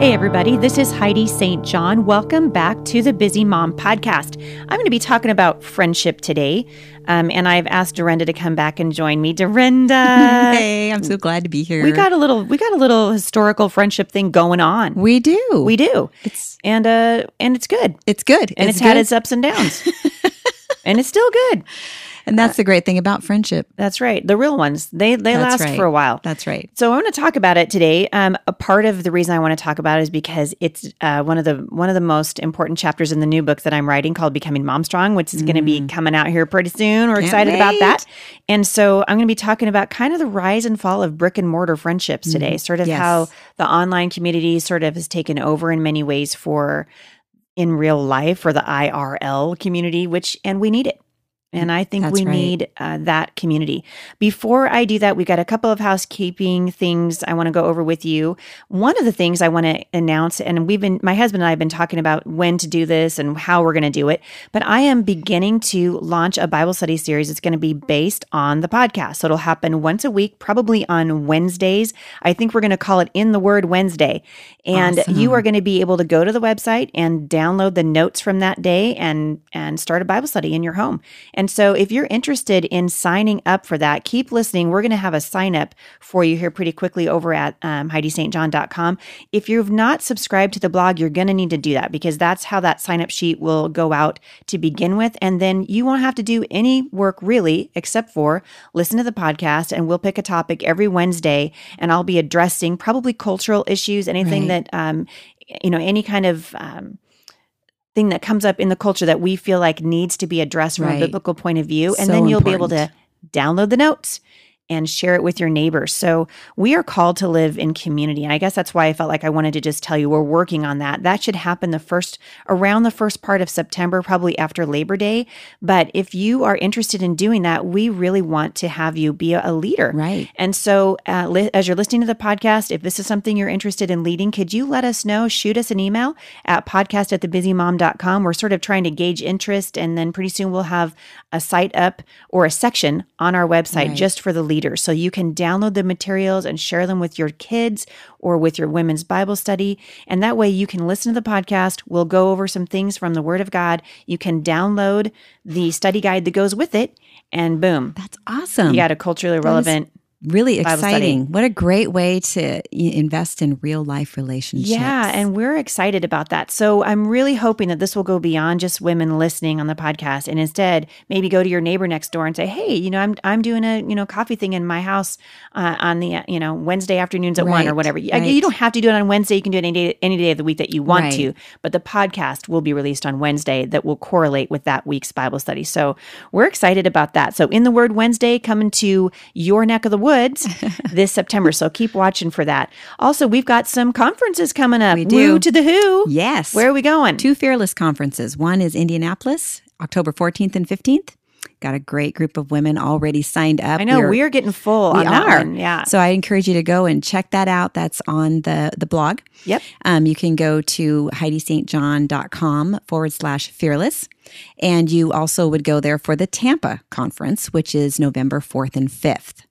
Hey, everybody, this is Heidi St. John. Welcome back to the Busy Mom Podcast. I'm going to be talking about friendship today, um, and I've asked Dorinda to come back and join me. Dorinda, hey, I'm so glad to be here. We got a little, we got a little historical friendship thing going on. We do, we do. It's and uh, and it's good. It's good, and it's, it's had its ups and downs, and it's still good. And that's the great thing about friendship. That's right. The real ones, they they That's last right. for a while. That's right. So I want to talk about it today. Um, a part of the reason I want to talk about it is because it's uh, one of the one of the most important chapters in the new book that I'm writing called Becoming Mom Strong, which is going to be coming out here pretty soon. We're Can't excited about that. And so I'm going to be talking about kind of the rise and fall of brick and mortar friendships today, sort of Yes. how the online community sort of has taken over in many ways for in real life or the IRL community, which and we need it. And I think That's we right. need uh, that community. Before I do that, we got a couple of housekeeping things I want to go over with you. One of the things I want to announce, and we've been, my husband and I have been talking about when to do this and how we're going to do it, but I am beginning to launch a Bible study series. It's going to be based on the podcast. So it'll happen once a week, probably on Wednesdays. I think we're going to call it In the Word Wednesday. And Awesome. you are going to be able to go to the website and download the notes from that day and and start a Bible study in your home. And so if you're interested in signing up for that, keep listening. We're going to have a sign up for you here pretty quickly over at um, HeidiSt.John.com. If you've not subscribed to the blog, you're going to need to do that because that's how that sign up sheet will go out to begin with. And then you won't have to do any work really except for listen to the podcast and we'll pick a topic every Wednesday and I'll be addressing probably cultural issues, anything Right. that, um, you know, any kind of, um, thing that comes up in the culture that we feel like needs to be addressed from Right. a biblical point of view. And So then you'll be able to download the notes and share it with your neighbors. So we are called to live in community. And I guess that's why I felt like I wanted to just tell you we're working on that. That should happen the first around the first part of September, probably after Labor Day. But if you are interested in doing that, we really want to have you be a, leader. Right. And so, uh, li- as you're listening to the podcast, if this is something you're interested in leading, could you let us know? Shoot us an email at podcast at thebusymom.com. We're sort of trying to gauge interest, and then pretty soon we'll have a site up or a section on our website Right. just for the leaders. So you can download the materials and share them with your kids or with your women's Bible study. And that way you can listen to the podcast. We'll go over some things from the Word of God. You can download the study guide that goes with it, and boom, That's awesome. you got a culturally relevant. Really exciting. What a great way to invest in real life relationships. Yeah, and we're excited about that. So I'm really hoping that this will go beyond just women listening on the podcast, and instead maybe go to your neighbor next door and say, "Hey, you know, I'm I'm doing a you know coffee thing in my house uh, on the you know Wednesday afternoons at one or whatever. You, right. you don't have to do it on Wednesday. You can do it any day any day of the week that you want Right. to. But the podcast will be released on Wednesday that will correlate with that week's Bible study. So we're excited about that. So in the Word Wednesday coming to your neck of the woods this September. So keep watching for that. Also, we've got some conferences coming up. We Woo do. to the who. yes. Where are we going? Two fearless conferences. One is Indianapolis, October 14th and 15th. Got a great group of women already signed up. I know We're- we are getting full we on that are. one. Yeah. So I encourage you to go and check that out. That's on the the blog. Yep. Um, you can go to heidistjohn.com forward slash fearless. And you also would go there for the Tampa conference, which is November 4th and 5th.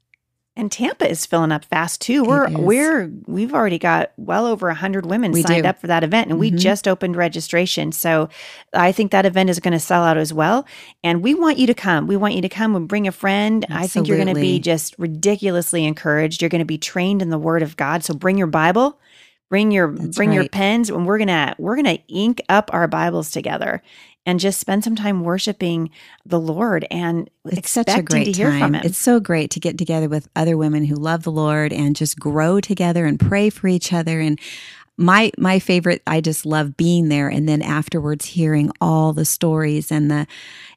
And Tampa is filling up fast too. We're is. we're we've already got well over hundred women We signed do. up for that event, and we Mhm. just opened registration. So I think that event is going to sell out as well. And we want you to come. We want you to come and bring a friend. I think you're going to be just ridiculously encouraged. You're going to be trained in the Word of God. So bring your Bible. Bring your That's bring your pens and we're going to we're going to ink up our Bibles together and just spend some time worshiping the Lord and It's such a great to hear time. It's so great to get together with other women who love the Lord and just grow together and pray for each other. And my my favorite, I just love being there, and then afterwards hearing all the stories and the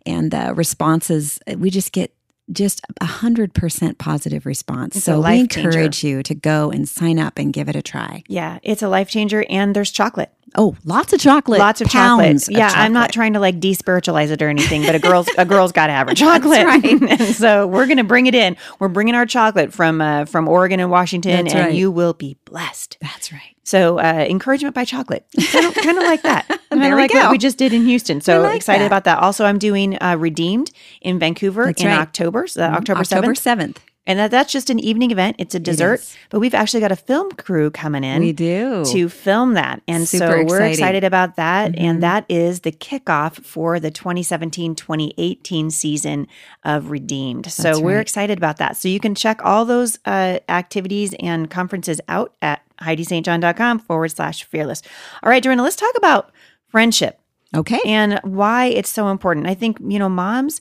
and the responses. We just get just a hundred percent positive response. It's so we life changer. encourage you to go and sign up and give it a try. yeah, it's a life changer and there's chocolate. Oh, lots of chocolate, Lots of pounds chocolate. Yeah, I'm not trying to like despiritualize it or anything, but a girl's a girl's got to have her chocolate. right. and so we're going to bring it in. We're bringing our chocolate from uh, from Oregon and Washington, That's and right. you will be blessed. That's right. So uh, encouragement by chocolate, kind of, kind of like that. Kind There of we like what go. we just did in Houston. So like excited that. about that. Also, I'm doing uh, Redeemed in Vancouver That's in right. October, so that October October seventh, seventh. And that, that's just an evening event. It's a dessert, is. but we've actually got a film crew coming in We do to film that. And so Super we're excited about that. Mhm. And that is the kickoff for the 2017 2018 season of Redeemed. so we're excited about that. So you can check all those uh, activities and conferences out at HeidiSt.John.com forward slash fearless. All right, Dorinda, let's talk about friendship Okay. and why it's so important. I think, you know, moms,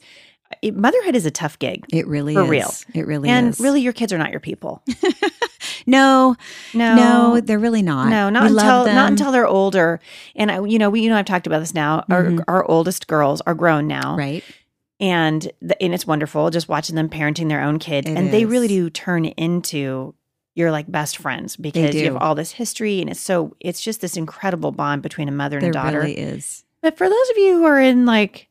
it, motherhood is a tough gig. It really For is. real. It really and is. really, your kids are not your people. no, No, no, they're really not. No, not We until not until they're older. And I, you know, we you know I've talked about this now. Mhm. Our our oldest girls are grown now, right. and the, and it's wonderful just watching them parenting their own kids, It and they really do turn into your like best friends because you have all this history, and it's so it's just this incredible bond between a mother and There a daughter. really is. But for those of you who are in like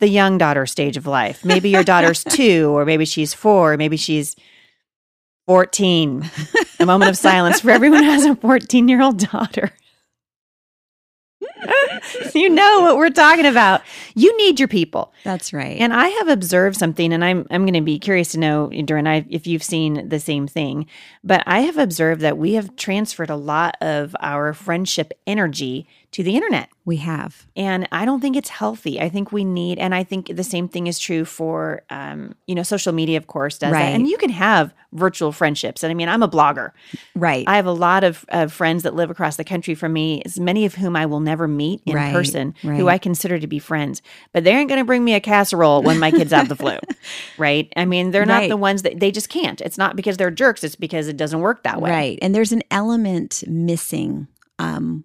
the young daughter stage of life, maybe your daughter's two, or maybe she's four, maybe she's 14. A moment of silence for everyone who has a 14 year old daughter. you know what we're talking about. You need your people. That's right. And I have observed something, and I'm I'm going to be curious to know, Durin, I if you've seen the same thing. But I have observed that we have transferred a lot of our friendship energy to the internet. we have. And I don't think it's healthy. I think we need, and I think the same thing is true for, um, you know, social media, of course, does that. And you can have virtual friendships. And I mean, I'm a blogger. Right. I have a lot of, of friends that live across the country from me, as many of whom I will never meet in Right, person, who. I consider to be friends. But they aren't going to bring me a casserole when my kids have the flu, right? I mean, they're not Right. the ones that they just can't. It's not because they're jerks. It's because it doesn't work that way. Right. And there's an element missing um,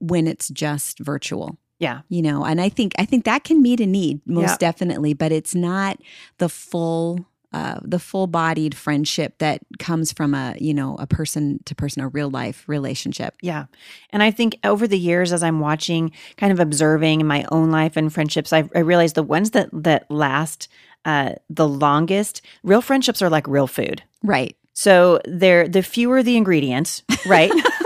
when it's just virtual. Yeah. You know, and I think I think that can meet a need most Yeah. definitely, but it's not the full uh, the full bodied friendship that comes from a you know a person to person a real life relationship. Yeah. And I think over the years, as I'm watching, kind of observing my own life and friendships, I, I realized the ones that, that last uh, the longest, real friendships are like real food. Right. So they're the fewer the ingredients, right?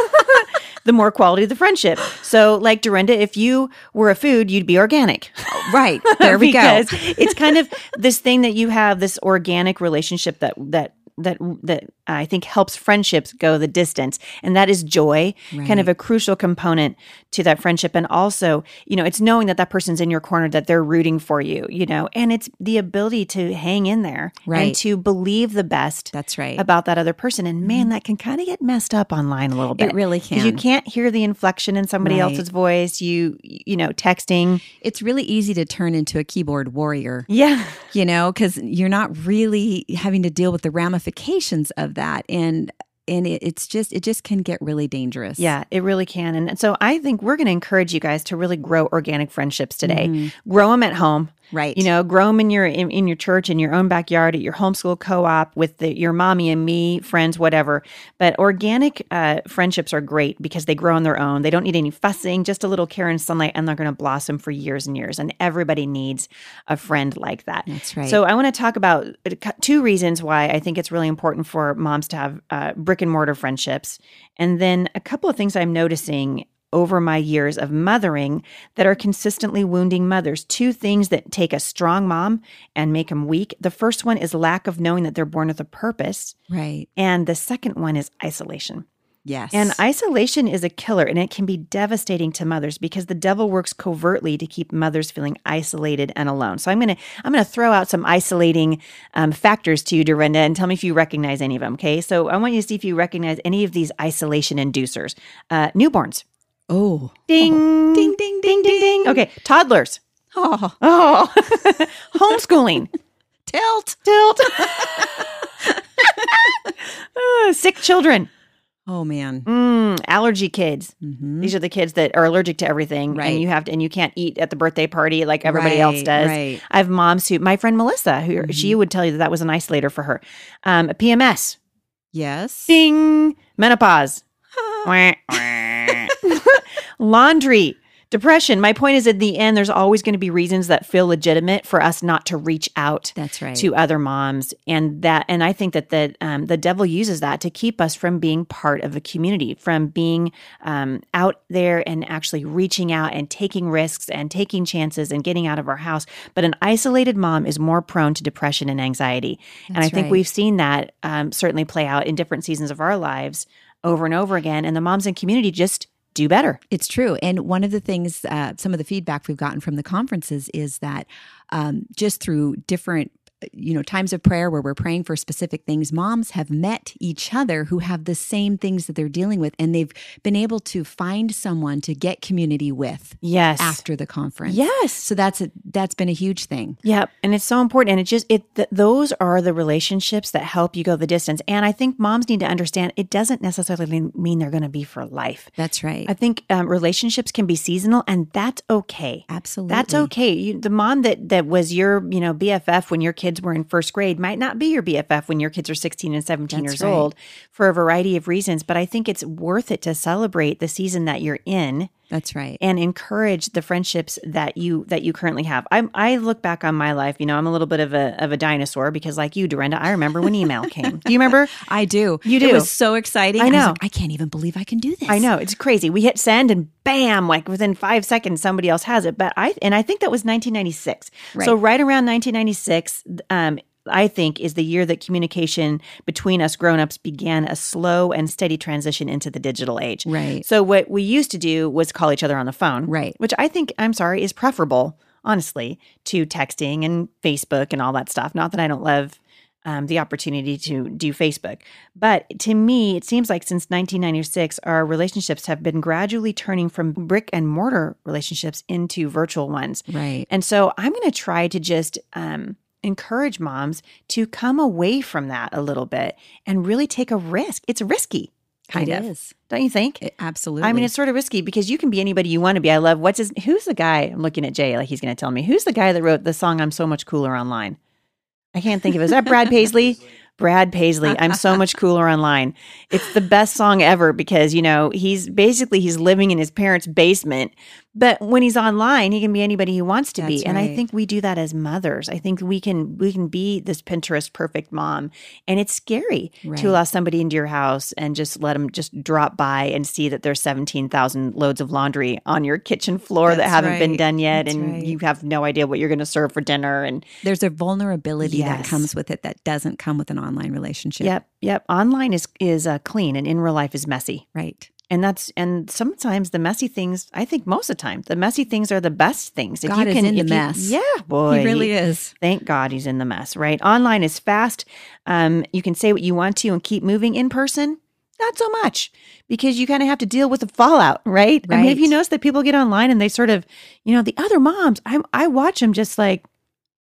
the more quality of the friendship. So, like Dorinda, if you were a food, you'd be organic. Oh, right. There we go. it's kind of this thing that you have this organic relationship that that that that I think helps friendships go the distance, and that is joy, kind of a crucial component to that friendship. And also, you know, it's knowing that that person's in your corner, that they're rooting for you, you know, and it's the ability to hang in there right. and to believe the best That's right. about that other person. And man, mm-hmm. that can kind of get messed up online a little bit. It really can. You can't hear the inflection in somebody Right. else's voice. You, you know, texting. it's really easy to turn into a keyboard warrior. Yeah. you know because you're not really having to deal with the ramifications of that and and it, it's just it just can get really dangerous Yeah, it really can. And so I think we're going to encourage you guys to really grow organic friendships today. Mhm. Grow them at home. Right You know, grow them in your in, in your church, in your own backyard, at your homeschool co-op with the, your mommy and me friends, whatever. But organic uh, friendships are great because they grow on their own. They don't need any fussing, just a little care and sunlight, and they're going to blossom for years and years. And everybody needs a friend like that. that's right So I want to talk about uh, two reasons why I think it's really important for moms to have uh, brick and mortar friendships, and then a couple of things I'm noticing over my years of mothering that are consistently wounding mothers. Two things that take a strong mom and make them weak. The first one is lack of knowing that they're born with a purpose, right and the second one is isolation. Yes. And isolation is a killer and it can be devastating to mothers because the devil works covertly to keep mothers feeling isolated and alone. So I'm going to I'm going to throw out some isolating um, factors to you Dorinda and tell me if you recognize any of them, okay? So I want you to see if you recognize any of these isolation inducers. Uh, newborns. Oh. Ding. Ding, ding, ding, ding, ding. Okay, toddlers. Oh. Oh. Homeschooling. Tilt. Tilt. Sick children. Oh, man. Mm, allergy kids. Mhm. These are the kids that are allergic to everything, Right. and you have to, and you can't eat at the birthday party like everybody else does. right. I have moms who, my friend Melissa, who she would tell you that that was an isolator for her. Um, PMS, Yes. ding, menopause. laundry, depression. My point is, at the end, there's always going to be reasons that feel legitimate for us not to reach out That's right. to other moms and that and i think that the um, the devil uses that to keep us from being part of a community from being um, out there and actually reaching out and taking risks and taking chances and getting out of our house but an isolated mom is more prone to depression and anxiety and i think right. we've seen that um, certainly play out in different seasons of our lives over and over again and the moms in community just do better It's true. And one of the things, uh, some of the feedback we've gotten from the conferences is that um, just through different you know times of prayer where we're praying for specific things moms have met each other who have the same things that they're dealing with and they've been able to find someone to get community with yes after the conference yes so that's a that's been a huge thing Yep, and it's so important. And it just it th- those are the relationships that help you go the distance. And I think moms need to understand it doesn't necessarily mean they're going to be for life. that's right I think um, relationships can be seasonal, and that's okay. absolutely That's okay. You, the mom that that was your you know BFF when your kids were in first grade might not be your BFF when your kids are sixteen and seventeen That's years right. old for a variety of reasons. But I think it's worth it to celebrate the season that you're in that's right and encourage the friendships that you that you currently have. I I look back on my life, you know, I'm a little bit of a of a dinosaur because like you, Dorinda, I remember when email came. Do you remember? i do You do. it was so exciting I was know. like, I can't even believe i can do this I know it's crazy. We hit send and bam, like within five seconds, somebody else has it. But I and I think that was 1996. So Right. right around 1996, um, I think is the year that communication between us grown-ups began a slow and steady transition into the digital age. Right. So what we used to do was call each other on the phone. Right. Which I think I'm sorry is preferable, honestly, to texting and Facebook and all that stuff. Not that I don't love um, the opportunity to do Facebook. But to me, it seems like since 1996, our relationships have been gradually turning from brick and mortar relationships into virtual ones. right And so I'm going to try to just um, encourage moms to come away from that a little bit and really take a risk. It's risky, kind It of. is. Don't you think? It- absolutely I mean, it's sort of risky because you can be anybody you want to be. I love what's his. Who's the guy? I'm looking at Jay like he's going to tell me. Who's the guy that wrote the song "I'm So Much Cooler Online"? I can't think of it. Is that Brad Paisley? Brad Paisley. I'm so much cooler online. It's the best song ever because you know he's basically he's living in his parents' basement, but when he's online, he can be anybody he wants to be. That's And I think we do that as mothers. I think we can we can be this Pinterest perfect mom, and it's scary Right. to allow somebody into your house and just let them just drop by and see that there's 17,000 loads of laundry on your kitchen floor that haven't been done yet That's and right. you have no idea what you're going to serve for dinner and there's a vulnerability that comes with it that doesn't come with an online relationship. yep yep online is is uh, clean and in real life is messy Right. and that's and sometimes the messy things i think most of the time the messy things are the best things if God you is can in the you- mess. yeah boy he really is. Thank God he's in the mess, right? Online is fast. Um, you can say what you want to and keep moving in person. Not so much because you kind of have to deal with the fallout, right? I mean, have you Right. noticed that people get online and they sort of, you know, the other moms, I, I watch them just like,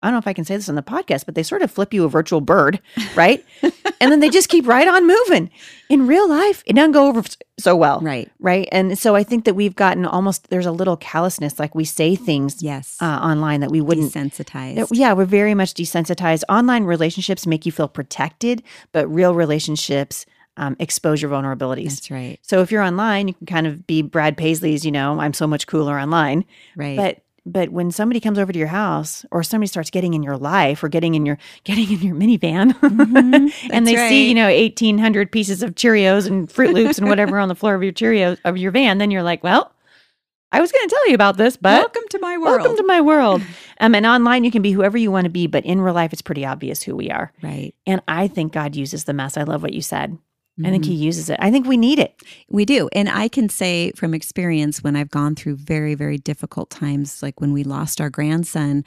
I don't know if I can say this on the podcast, but they sort of flip you a virtual bird, right? and then they just keep right on moving. In real life, it doesn't go over so well, Right. right? And so I think that we've gotten almost, there's a little callousness, like we say things Yes. uh, online that we wouldn't Desensitized. that- Yeah, we're very much desensitized. Online relationships make you feel protected, but real relationships um, expose your vulnerabilities. That's right. So if you're online, you can kind of be Brad Paisley's, you know, I'm so much cooler online. Right. But but when somebody comes over to your house or somebody starts getting in your life or getting in your getting in your minivan and they That's see, you know, 1800 pieces of Cheerios and Fruit Loops and whatever on the floor of your Cheerios of your van, then you're like, well, I was going to tell you about this, but Welcome to my world. Welcome to my world. Um, and online, you can be whoever you want to be, but in real life, it's pretty obvious who we are. right. And I think God uses the mess. I love what you said. I think he uses it. I think we need it. We do. And I can say from experience when I've gone through very, very difficult times, like when we lost our grandson,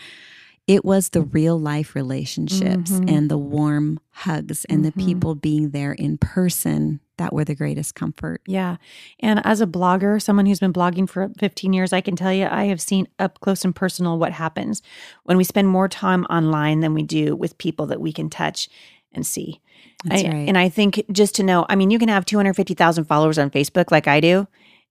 it was the real life relationships Mhm. and the warm hugs and the Mhm. people being there in person that were the greatest comfort. Yeah. And as a blogger, someone who's been blogging for 15 years, I can tell you I have seen up close and personal what happens when we spend more time online than we do with people that we can touch and see. That's I- right. And I think just to know, I mean, you can have 250,000 followers on Facebook like I do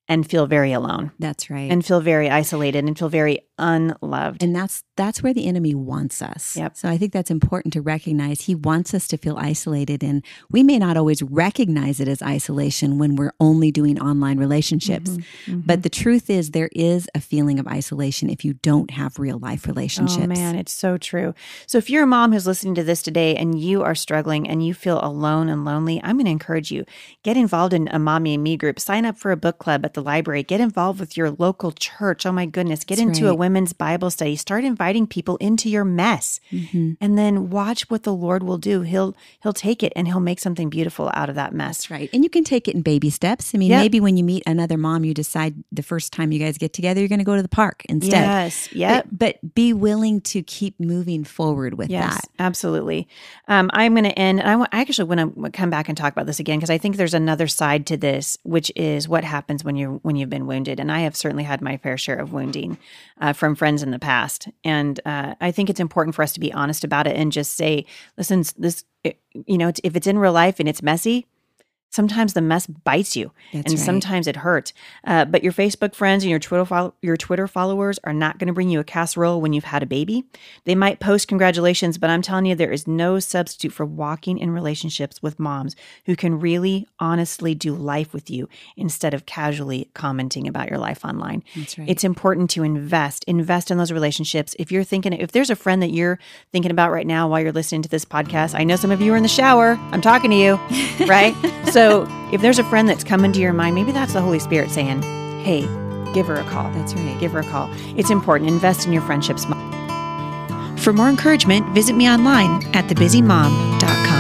and feel very alone That's right. and feel very isolated and feel very unloved. And that's that's where the enemy wants us. Yep. So I think that's important to recognize. He wants us to feel isolated and we may not always recognize it as isolation when we're only doing online relationships. Mhm. But the truth is there is a feeling of isolation if you don't have real life relationships. Oh man, it's so true. So if you're a mom who's listening to this today and you are struggling and you feel alone and lonely, I'm going to encourage you get involved in a mommy and me group. Sign up for a book club at the library. Get involved with your local church. Oh my goodness, get That's into a right. Women's Bible study. Start inviting people into your mess. Mhm. And then watch what the Lord will do. He'll he'll take it and he'll make something beautiful out of that mess. That's right. And you can take it in baby steps. I mean, Yep. maybe when you meet another mom, you decide the first time you guys get together, you're going to go to the park instead. Yes. Yep. But, but be willing to keep moving forward with Yes, that. absolutely. Um, I'm going to end. And I, wa- I actually want to come back and talk about this again because I think there's another side to this, which is what happens when you when you've been wounded. And I have certainly had my fair share of wounding uh, from friends in the past. And uh, I think it's important for us to be honest about it and just say, listen, this, it- you know, if it's in real life and it's messy. Sometimes the mess bites you, That's and right. sometimes it hurts. Uh, but your Facebook friends and your Twitter follow- your Twitter followers are not going to bring you a casserole when you've had a baby. They might post congratulations, but I'm telling you, there is no substitute for walking in relationships with moms who can really, honestly do life with you instead of casually commenting about your life online. That's right. It's important to invest, invest in those relationships. If you're thinking, if there's a friend that you're thinking about right now while you're listening to this podcast, I know some of you are in the shower. I'm talking to you, right? so if there's a friend that's coming to your mind, maybe that's the Holy Spirit saying, hey, give her a call. That's right. Give her a call. It's important. Invest in your friendships. For more encouragement, visit me online at thebusymom.com.